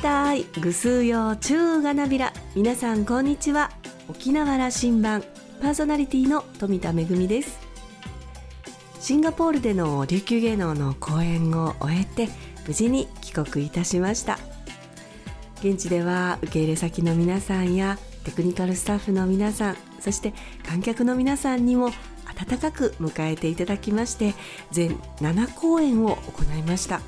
たい。ぐすうようちゅうがなびら。皆さんこんにちは。沖縄羅針盤。パーソナリティの富田恵です。シンガポールでの琉球芸能の公演を終えて無事に帰国いたしました。現地では受け入れ先の皆さんやテクニカルスタッフの皆さんそして観客の皆さんにも温かく迎えていただきまして全7公演を行いました。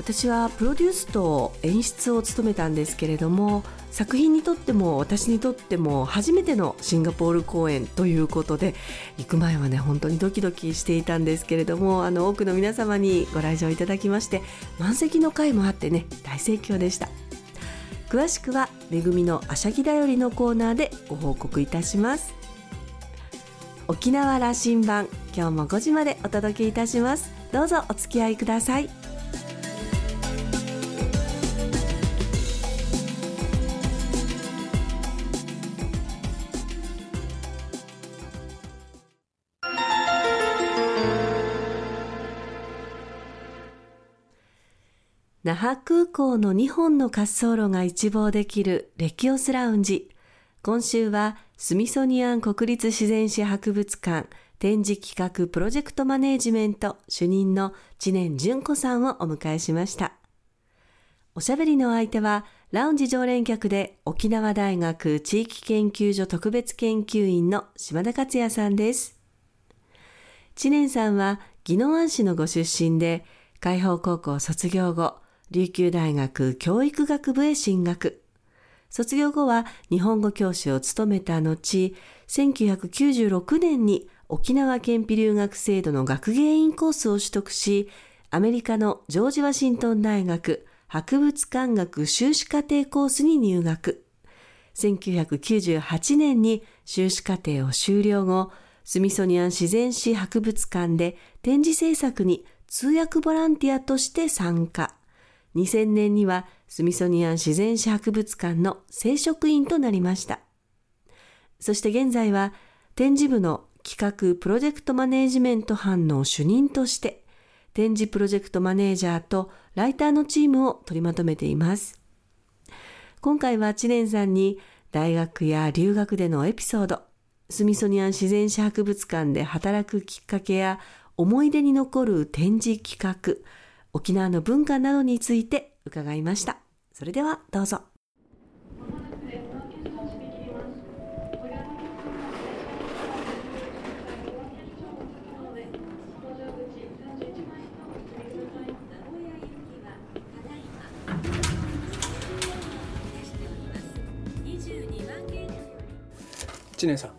私はプロデュースと演出を務めたんですけれども作品にとっても私にとっても初めてのシンガポール公演ということで行く前はね本当にドキドキしていたんですけれどもあの多くの皆様にご来場いただきまして満席の回もあってね大盛況でした。詳しくは「めぐみのあしゃぎだより」のコーナーでご報告いたします。沖縄羅針盤今日も5時までお届けいたします。どうぞお付き合いください。那覇空港の2本の滑走路が一望できるレキオスラウンジ。今週はスミソニアン国立自然史博物館展示企画プロジェクトマネージメント主任の知念純子さんをお迎えしました。おしゃべりの相手はラウンジ常連客で沖縄大学地域研究所特別研究員の島田克也さんです。知念さんは宜野湾市のご出身で海邦高校卒業後、琉球大学教育学部へ進学。卒業後は日本語教師を務めた後、1996年に沖縄県費留学制度の学芸員コースを取得し、アメリカのジョージ・ワシントン大学博物館学修士課程コースに入学。1998年に修士課程を修了後、スミソニアン自然史博物館で展示制作に通訳ボランティアとして参加。2000年にはスミソニアン自然史博物館の正職員となりました。そして現在は展示部の企画プロジェクトマネージメント班の主任として展示プロジェクトマネージャーとライターのチームを取りまとめています。今回は知念さんに大学や留学でのエピソード、スミソニアン自然史博物館で働くきっかけや思い出に残る展示企画、沖縄の文化などについて伺いました。それではどうぞ。知念さん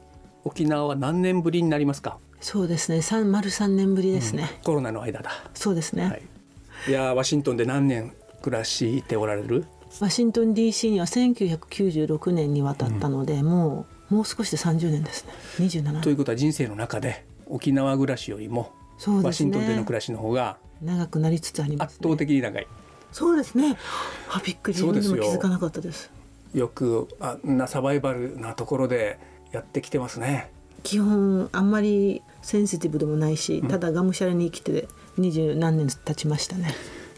沖縄は何年ぶりになりますか？そうですね。三丸三年ぶりですね、うん、コロナの間だ。そうですね、はいいやワシントンで何年暮らしておられる？ワシントン DC には1996年に渡ったので、うん、もうもう少しで30年ですね。27ということは人生の中で沖縄暮らしよりも、ね、ワシントンでの暮らしの方が長くなりつつあります、ね、圧倒的に長い。そうですね。あびっくり。自分でも気づかなかったです。よくあんなサバイバルなところでやってきてますね。基本あんまりセンシティブでもないし、ただがむしゃらに生きて二十何年経ちましたね。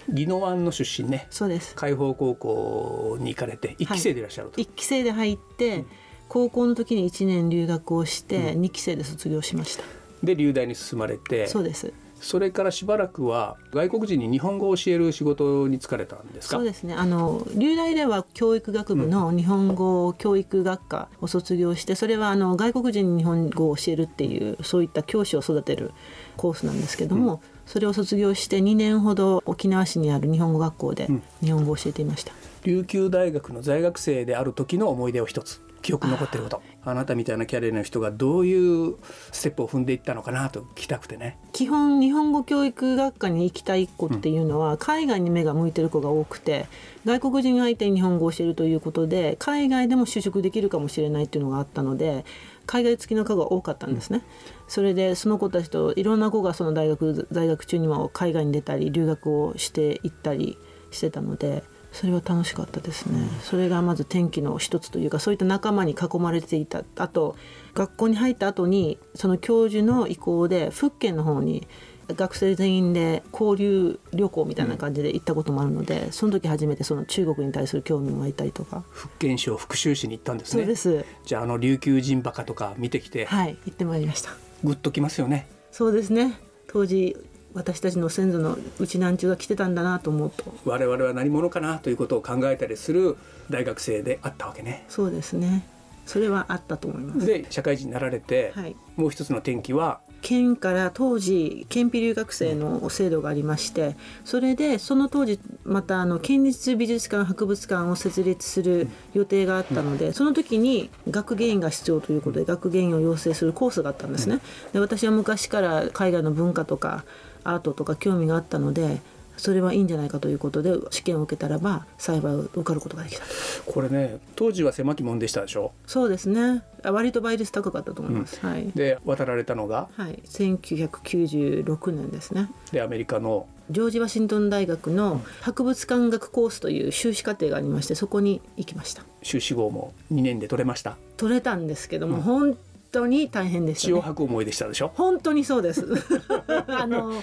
宜野湾の出身ね。そうです。海邦高校に行かれて一期生でいらっしゃると、はい、期生で入って、うん、高校の時に一年留学をして二、期生で卒業しました。で留大に進まれて。そうですそれからしばらくは外国人に日本語を教える仕事に就かれたんですか？そうですね。あの留大では教育学部の日本語教育学科を卒業して、それはあの外国人に日本語を教えるっていうそういった教師を育てるコースなんですけども、うん、それを卒業して2年ほど沖縄市にある日本語学校で日本語を教えていました、うん、琉球大学の在学生である時の思い出を一つ記憶に残ってること。あなたみたいなキャリアの人がどういうステップを踏んでいったのかなと聞きたくてね。基本日本語教育学科に行きたい子っていうのは、海外に目が向いてる子が多くて外国人相手に日本語を教えるということで海外でも就職できるかもしれないっていうのがあったので海外付きの科が多かったんですね、うん、それでその子たちといろんな子がその大学在学中にも海外に出たり留学をしていったりしてたのでそれは楽しかったですね、うん、それがまず天気の一つというかそういった仲間に囲まれていた。あと学校に入った後にその教授の意向で福建の方に学生全員で交流旅行みたいな感じで行ったこともあるので、その時初めてその中国に対する興味も湧いたりとか。福建省福州市に行ったんですね。そうです。じゃああの琉球人馬鹿とか見てきてはい行ってまいりました。グッときますよね。そうですね。当時私たちの先祖のうちなんちゅうが来てたんだなと思うと。我々は何者かなということを考えたりする大学生であったわけね。そうですね。それはあったと思います。で社会人になられて、はい。もう一つの転機は？県から当時県費留学生の制度がありましてそれでその当時またあの県立美術館博物館を設立する予定があったのでその時に学芸員が必要ということで学芸員を養成するコースがあったんですね。で私は昔から海外の文化とかアートとか興味があったのでそれはいいんじゃないかということで試験を受けたらば幸い受かることができた。これね当時は狭き門でしたでしょ？そうですね。あ割と倍率高かったと思います、はい、で渡られたのが？はい、1996年ですね。でアメリカの？ジョージ・ワシントン大学の博物館学コースという修士課程がありましてそこに行きました。修士号も2年で取れました。取れたんですけども、本当に大変でした、血をね、吐く思いでしたでしょ？本当にそうです。あの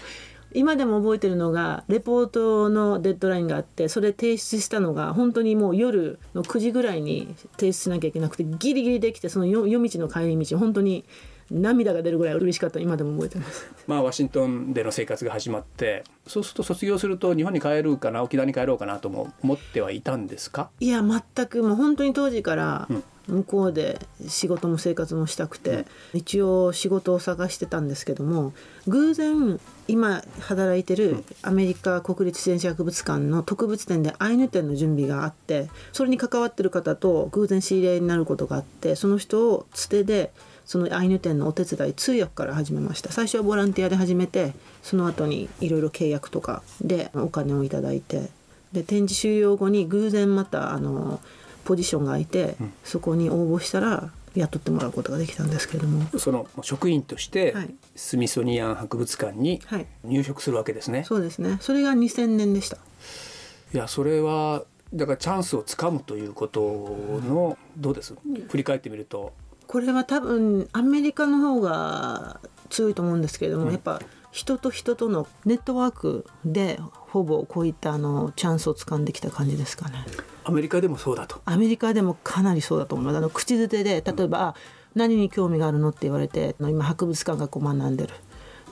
今でも覚えてるのがレポートのデッドラインがあってそれ提出したのが本当にもう夜の9時ぐらいに提出しなきゃいけなくてギリギリできてその夜夜道の帰り道本当に涙が出るぐらい嬉しかった。今でも覚えてます。まあワシントンでの生活が始まってそうすると卒業すると日本に帰るかな沖縄に帰ろうかなとも思ってはいたんですか？いや全く。もう本当に当時から向こうで仕事も生活もしたくて、一応仕事を探してたんですけども偶然今働いてるアメリカ国立自然史博物館の特別展でアイヌ展の準備があってそれに関わってる方と偶然知り合いになることがあってその人をつてでそのアイヌ展のお手伝い通訳から始めました。最初はボランティアで始めてその後にいろいろ契約とかでお金をいただいてで展示終了後に偶然またあのポジションが空いて、そこに応募したら雇ってもらうことができたんですけれども。その職員としてはい。スミソニアン博物館にはい。入植するわけですね。そうですね。それが2000年でした。いやそれはだからチャンスをつかむということのどうです？振り返ってみると。これは多分アメリカの方が強いと思うんですけれども、やっぱ人と人とのネットワークでほぼこういったあのチャンスを掴んできた感じですかね。アメリカでもそうだと。アメリカでもかなりそうだと思いますあの口づてで例えば、あ何に興味があるの?」って言われて今博物館学を学んでる。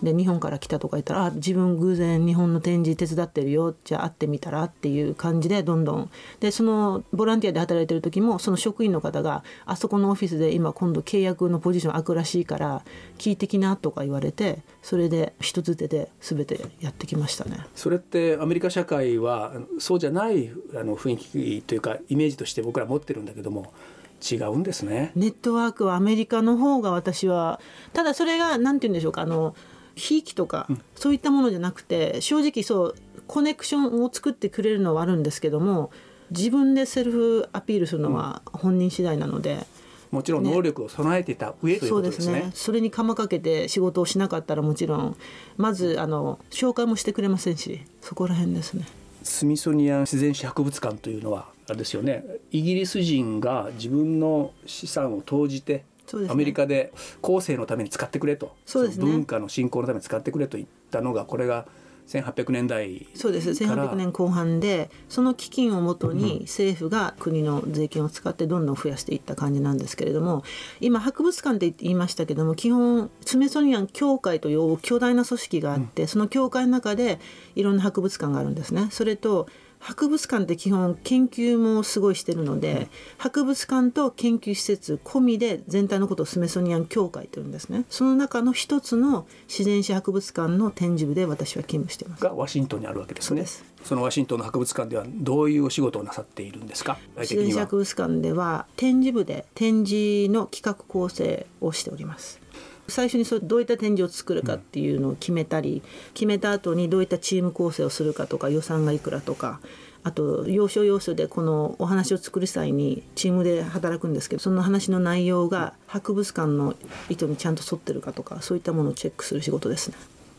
で日本から来たとか言ったら「あ自分偶然日本の展示手伝ってるよじゃあ会ってみたら?」っていう感じでどんどんでそのボランティアで働いてる時もその職員の方が「あそこのオフィスで今今度契約のポジション空くらしいから聞いてきな」とか言われてそれで人づてで全てやってきましたね。それってアメリカ社会はそうじゃないあの雰囲気というかイメージとして僕ら持ってるんだけども違うんですね。ネットワークはアメリカの方が私はただそれが何て言うんでしょうかあのひいきとか、そういったものじゃなくて正直そうコネクションを作ってくれるのはあるんですけども自分でセルフアピールするのは本人次第なので、もちろん能力を備えていた上というそうでことですすね。ねそれに鎌かけて仕事をしなかったらもちろんまずあの紹介もしてくれませんしそこら辺ですね。スミソニアン自然史博物館というのはあれですよねイギリス人が自分の資産を投じてそうですね。アメリカで後世のために使ってくれと。そうですね。の文化の振興のために使ってくれと言ったのがこれが1800年代そうです。から。1800年後半でその基金をもとに政府が国の税金を使ってどんどん増やしていった感じなんですけれども今博物館って言いましたけども基本スミソニアン協会という巨大な組織があって、その協会の中でいろんな博物館があるんですね。それと博物館って基本研究もすごいしてるので、博物館と研究施設込みで全体のことをスメソニアン協会というんですね。その中の一つの自然史博物館の展示部で私は勤務しています。がワシントンにあるわけですね。そのワシントンの博物館ではどういうお仕事をなさっているんですか？自然史博物館では展示部で展示の企画構成をしております最初にそうどういった展示を作るかっていうのを決めたり、決めた後にどういったチーム構成をするかとか予算がいくらとかあと要所要所でこのお話を作る際にチームで働くんですけどその話の内容が博物館の意図にちゃんと沿ってるかとかそういったものをチェックする仕事ですね。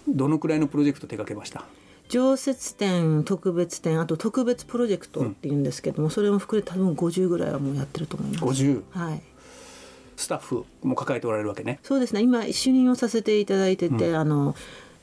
どのくらいのプロジェクト手掛けました？常設展特別展あと特別プロジェクトっていうんですけども、それも含めて多分50ぐらいはもうやってると思います。50はいスタッフも抱えておられるわけね。そうですね。今主任をさせていただいてて、あの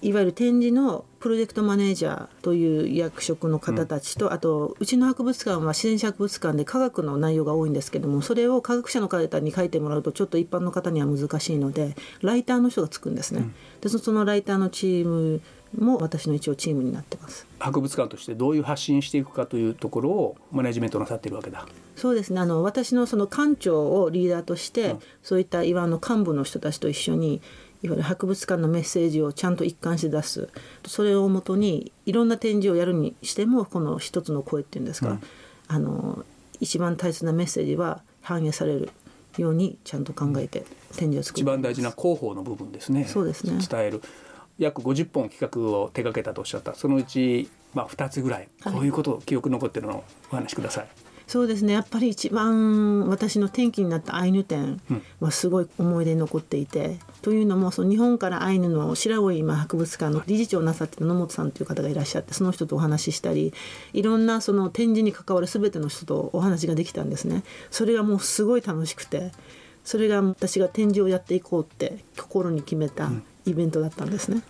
いわゆる展示のプロジェクトマネージャーという役職の方たちと、あとうちの博物館は自然史博物館で科学の内容が多いんですけどもそれを科学者の方に書いてもらうとちょっと一般の方には難しいのでライターの人がつくんですね。でそのライターのチームも私の一応チームになってます。博物館としてどういう発信していくかというところをマネジメントなさっているわけだ。そうですねあの私のその館長をリーダーとして、うんそういった岩の幹部の人たちと一緒にいわゆる博物館のメッセージをちゃんと一貫して出すそれをもとにいろんな展示をやるにしてもこの一つの声っていうんですか、うんあの一番大切なメッセージは反映されるようにちゃんと考えて展示を作る一番大事な広報の部分ですね。そうですね伝える。約50本企画を手掛けたとおっしゃった。そのうちまあ2つぐらいはいこういうこと記憶残ってるのをお話しください。そうですねやっぱり一番私の転機になったアイヌ展はすごい思い出に残っていて、というのもその日本からアイヌの白老今博物館の理事長をなさってた野本さんという方がいらっしゃってその人とお話ししたりいろんなその展示に関わる全ての人とお話ができたんですね。それがもうすごい楽しくてそれが私が展示をやっていこうって心に決めたイベントだったんですね。はい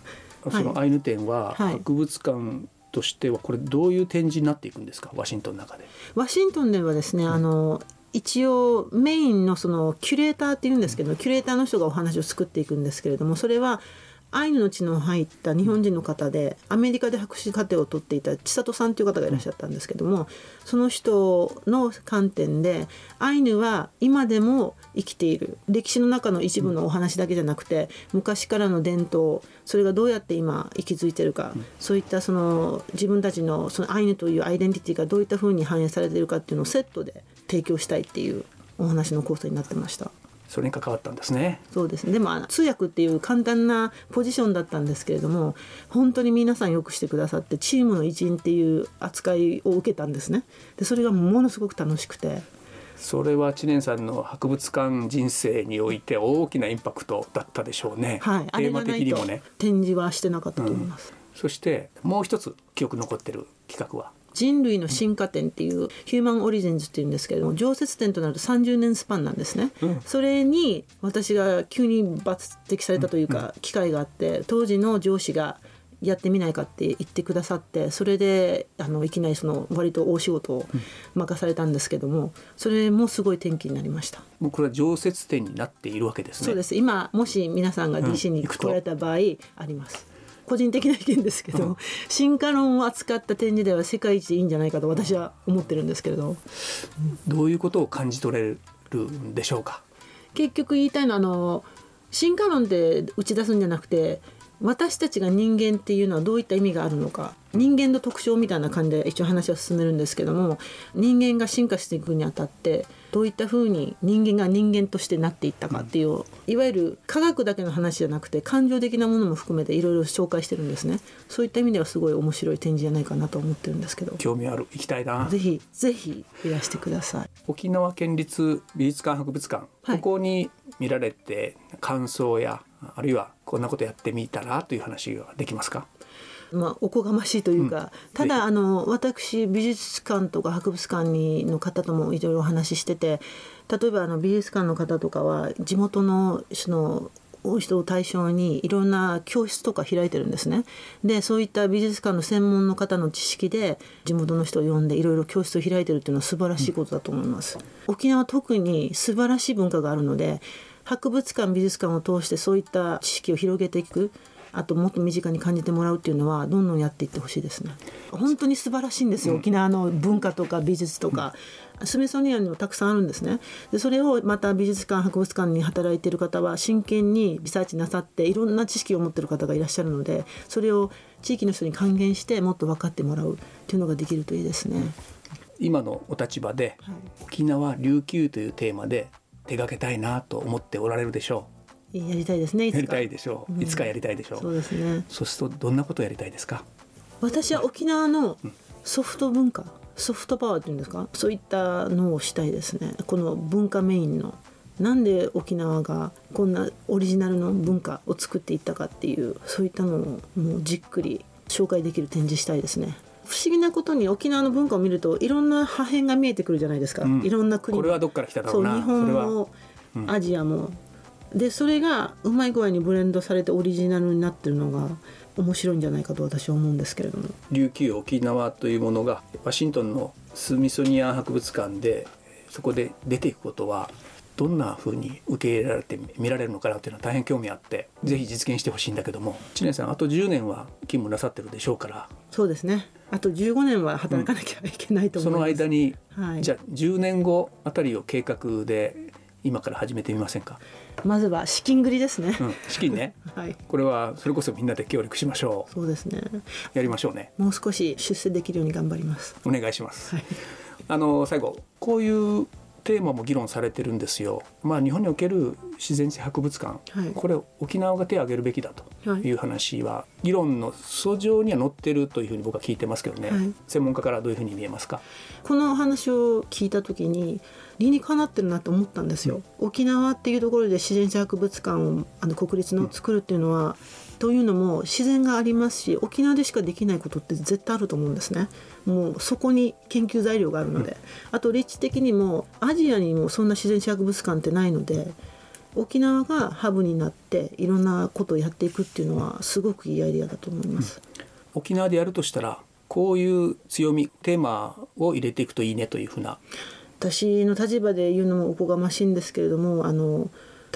そのアイヌ展ははい。博物館としてはこれどういう展示になっていくんですか？ワシントンの中で。ワシントンではですね、あの一応メインのそのキュレーターっていうんですけどキュレーターの人がお話を作っていくんですけれどもそれはアイヌの血の入った日本人の方でアメリカで博士課程を取っていた千里さんという方がいらっしゃったんですけどもその人の観点でアイヌは今でも生きている歴史の中の一部のお話だけじゃなくて昔からの伝統それがどうやって今息づいてるか、そういったその自分たちのそのアイヌというアイデンティティがどういったふうに反映されているかっていうのをセットで提供したいっていうお話の構成になってました。それに関わったんですね。そうですね。でも通訳っていう簡単なポジションだったんですけれども本当に皆さんよくしてくださってチームの一員っていう扱いを受けたんですね。でそれがものすごく楽しくて。それは知念さんの博物館人生において大きなインパクトだったでしょうね。はい。あテーマ的にもね。展示はしてなかったと思います、そしてもう一つ記憶残ってる企画は？人類の進化展っていうヒューマンオリジンズっていうんですけれども常設展となると30年スパンなんですね、うん。それに私が急に抜擢されたというか機会があって当時の上司がやってみないかって言ってくださってそれであのいきなりその割と大仕事を任されたんですけどもそれもすごい転機になりました。もうこれは常設展になっているわけですね。そうです。今もし皆さんが DC に来られた場合あります、個人的な意見ですけど、進化論を扱った展示では世界一いいんじゃないかと私は思ってるんですけれどどういうことを感じ取れるんでしょうか？結局言いたいのはあの進化論で打ち出すんじゃなくて私たちが人間っていうのはどういった意味があるのか人間の特徴みたいな感じで一応話を進めるんですけども人間が進化していくにあたってどういったふうに人間が人間としてなっていったかっていう、いわゆる科学だけの話じゃなくて感情的なものも含めていろいろ紹介してるんですね。そういった意味ではすごい面白い展示じゃないかなと思ってるんですけど。興味ある。行きたいな。ぜ。ひぜひいらしてください。沖縄県立美術館博物館、はい。ここに見られて感想やあるいはこんなことやってみたらという話ができますか？まあ、おこがましいというか、たぜひだあの私美術館とか博物館にの方ともいろいろお話ししてて例えばあの美術館の方とかは地元のその人を対象にいろんな教室とか開いてるんですね。でそういった美術館の専門の方の知識で地元の人を呼んでいろいろ教室を開いてるっていうのは素晴らしいことだと思います。沖縄は特に素晴らしい文化があるので博物館美術館を通してそういった知識を広げていくあともっと身近に感じてもらうっていうのはどんどんやっていってほしいですね。本当に素晴らしいんですよ、沖縄の文化とか美術とか。スミソニアンにもたくさんあるんですね。でそれをまた美術館博物館に働いている方は真剣にリサーチなさっていろんな知識を持っている方がいらっしゃるのでそれを地域の人に還元してもっと分かってもらうっていうのができるといいですね。今のお立場ではい。沖縄琉球というテーマで手掛けたいなと思っておられるでしょやりたいですねやりたいでしょう、うん。いつかやりたいでしょう。そうですね。そうするとどんなことをやりたいですか？私は沖縄のソフト文化ソフトパワーっていうんですか？そういったのをしたいですね。この文化メインの。なんで沖縄がこんなオリジナルの文化を作っていったかっていうそういったのをもうじっくり紹介できる展示したいですね。不思議なことに沖縄の文化を見るといろんな破片が見えてくるじゃないですか、うん。いろんな国。これはどっから来ただろそうう日なそれは。本もうん。アジアも。でそれがうまい具合にブレンドされてオリジナルになってるのが面白いんじゃないかと私は思うんですけれども。琉球沖縄というものがワシントンのスミソニアン博物館でそこで出ていくことはどんなふうに受け入れられて見られるのかなというのは大変興味あってぜひ実現してほしいんだけども。知念さんあと10年は勤務なさってるでしょうから。そうですね。あと15年は働かなきゃいけないと思います、その間に、はい。じゃあ10年後あたりを計画で今から始めてみませんか、まずは資金繰りですね、うん、資金ね。はい。これはそれこそみんなで協力しましょそうですね。うやりましょうね。もう少し出世できるように頑張ります。お願いします、はい。あの最後こういうテーマも議論されてるんですよ。まあ日本における自然史博物館、はい。これ沖縄が手を挙げるべきだとい。う話は、議論の訴状には載ってるというふうに僕は聞いてますけどね、はい。専門家からどういうふうに見えますか？この話を聞いた時に理にかなってるなと思ったんですよ、沖縄っていうところで自然史博物館をあの国立の作るっていうのは、というのも自然がありますし沖縄でしかできないことって絶対あると思うんですね。もうそこに研究材料があるので、あと立地的にもアジアにもそんな自然史博物館ってないので沖縄がハブになっていろんなことをやっていくっていうのはすごくいいアイデアだと思います、沖縄でやるとしたらこういう強みテーマを入れていくといいねというふうな。私の立場で言うのもおこがましいんですけれどもあの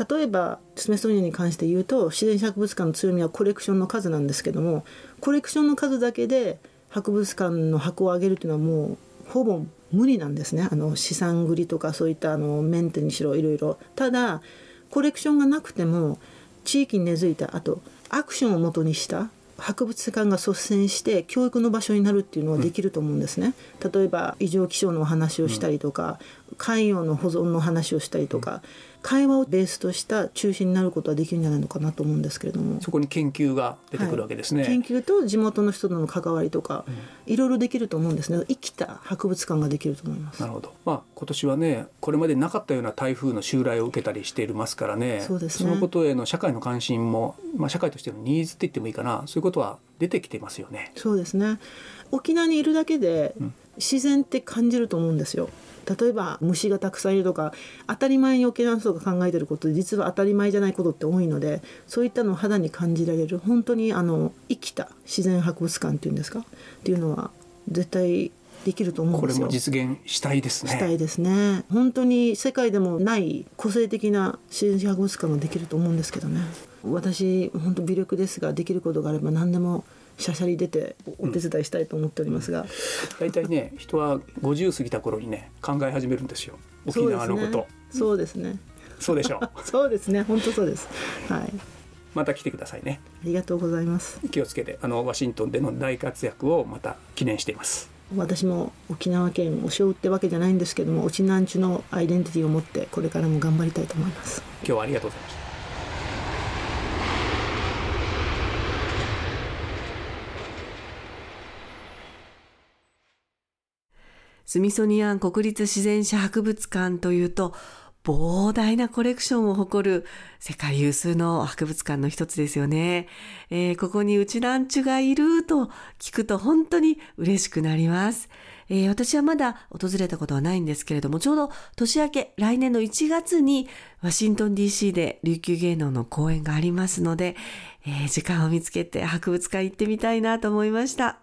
例えばスメソニアに関して言うと自然史博物館の強みはコレクションの数なんですけどもコレクションの数だけで博物館の箱を上げるというのはもうほぼ無理なんですね。あの資産繰りとかそういったあのメンテにしろいろいろ。ただコレクションがなくても地域に根付いたあとアクションをもとにした博物館が率先して教育の場所になるっていうのはできると思うんですね、例えば異常気象のお話をしたりとか、海洋の保存の話をしたりとか、会話をベースとした中心になることはできるんじゃないのかなと思うんですけれどもそこに研究が出てくるわけですね。研究と地元の人との関わりとか、いろいろできると思うんですね生きた博物館ができると思いますなるほど。まあ今年はね、これまでなかったような台風の襲来を受けたりしていますからね。そうですねのことへの社会の関心も、まあ社会としてのニーズって言ってもいいかな。そういうことは出てきてますよね。そうですね沖縄にいるだけで自然って感じると思うんですよ例えば虫がたくさんいるとか当たり前に沖縄の人が考えてることで実は当たり前じゃないことって多いのでそういったのを肌に感じられる本当にあの生きた自然博物館っていうんですか？っていうのは絶対できると思うんこれですよ。も実現したいですね。したいですね本当に世界でもない個性的な自然史博物館ができると思うんですけどね私本当微力ですができることがあれば何でもしゃしゃり出てお手伝いしたいと思っておりますが、大体ね、人は50過ぎた頃にね、考え始めるんですよ。沖縄のこと。そうですねそうでしょう。そうですね本当そうですはいまた来てくださいね。ありがとうございます気をつけて、あのワシントンでの大活躍をまた記念しています。私も沖縄県を背負ってわけじゃないんですけども沖縄んちゅのアイデンティティを持ってこれからも頑張りたいと思います今日はありがとうございました。スミソニアン国立自然史博物館というと膨大なコレクションを誇る世界有数の博物館の一つですよね。えーここにうちなんちゅがいると聞くと本当に嬉しくなります。えー私はまだ訪れたことはないんですけれども、ちょうど年明け来年の1月にワシントン DC で琉球芸能の公演がありますので、えー時間を見つけて博物館行ってみたいなと思いました。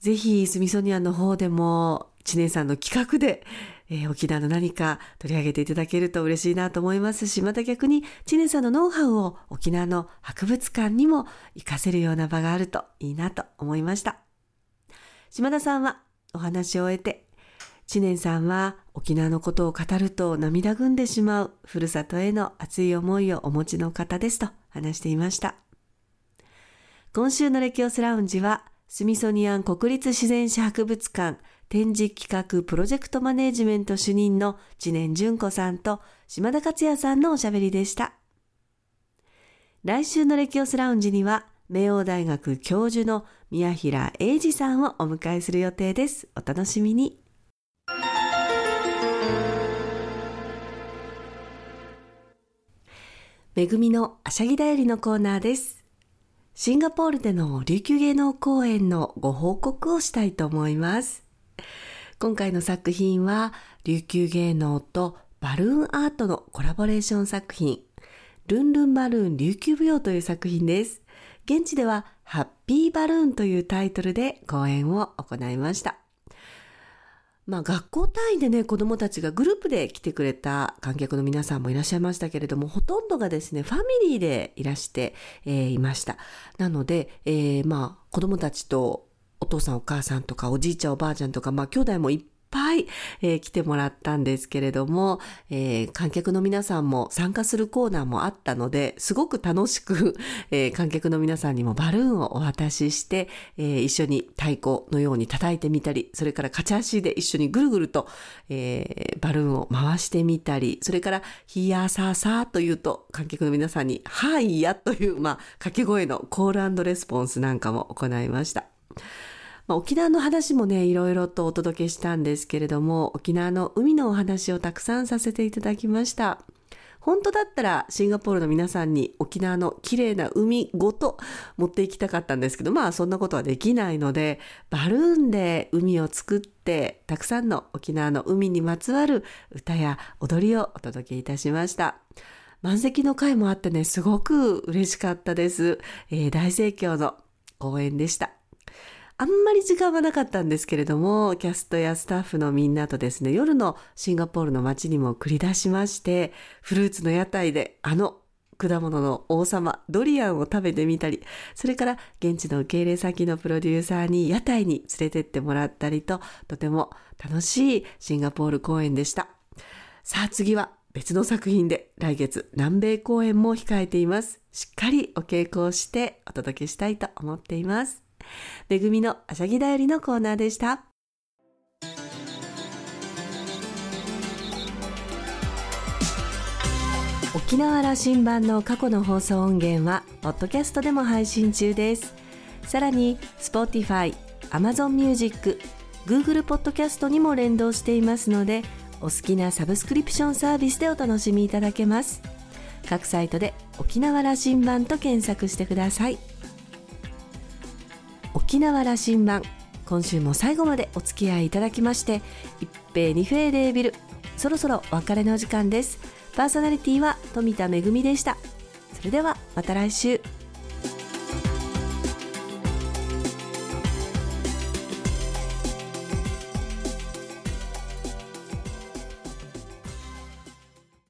ぜひ、スミソニアの方でも、知念さんの企画で、えー沖縄の何か取り上げていただけると嬉しいなと思いますし、また逆に、知念さんのノウハウを沖縄の博物館にも活かせるような場があるといいなと思いました。島田さんはお話を終えて、知念さんは沖縄のことを語ると涙ぐんでしまうふるさとへの熱い思いをお持ちの方ですと話していました。今週のレキオスラウンジは、スミソニアン国立自然史博物館展示企画プロジェクトマネージメント主任の知念純子さんと島田克也さんのおしゃべりでした。来週のレキオスラウンジには、明王大学教授の宮平英二さんをお迎えする予定です。お楽しみに。めぐみのあしゃぎだよりのコーナーです。シンガポールでの琉球芸能公演のご報告をしたいと思います。今回の作品は琉球芸能とバルーンアートのコラボレーション作品、ルンルンバルーン琉球舞踊という作品です。現地ではハッピーバルーンというタイトルで公演を行いました。まあ学校単位でね、子供たちがグループで来てくれた観客の皆さんもいらっしゃいましたけれども、ほとんどがですね、ファミリーでいらして、えー、いました。なので、えー、まあ子供たちとお父さんお母さんとかおじいちゃんおばあちゃんとか、まあ兄弟もいっぱい、えー、来てもらったんですけれども、えー、観客の皆さんも参加するコーナーもあったので、すごく楽しく、えー、観客の皆さんにもバルーンをお渡しして、え一緒に太鼓のように叩いてみたり、それから勝ち足で一緒にぐるぐると、えバルーンを回してみたり、それから、ヒヤサーサーというと、観客の皆さんに、はいやという、まあ、掛け声のコールレスポンスなんかも行いました。まあ、沖縄の話もね、いろいろとお届けしたんですけれども、沖縄の海のお話をたくさんさせていただきました。本当だったらシンガポールの皆さんに沖縄の綺麗な海ごと持っていきたかったんですけど、まあそんなことはできないので、バルーンで海を作って、たくさんの沖縄の海にまつわる歌や踊りをお届けいたしました。満席の回もあってね、すごく嬉しかったです。えー、大盛況の公演でした。あんまり時間はなかったんですけれども、キャストやスタッフのみんなとですね、夜のシンガポールの街にも繰り出しまして、フルーツの屋台であの果物の王様、ドリアンを食べてみたり、それから現地の受け入れ先のプロデューサーに屋台に連れてってもらったりと、とても楽しいシンガポール公演でした。さあ次は別の作品で来月南米公演も控えています。しっかりお稽古をしてお届けしたいと思っています。めぐみのあしゃぎだよりのコーナーでした。沖縄羅針盤の過去の放送音源は、ポッドキャストでも配信中です。さらに、Spotify、Amazon Music、Google ポッドキャストにも連動していますので、お好きなサブスクリプションサービスでお楽しみいただけます。各サイトで沖縄羅針盤と検索してください。沖縄羅針盤。今週も最後までお付き合いいただきまして一平二平レービル。そろそろお別れの時間です。パーソナリティは富田恵でした。それではまた来週。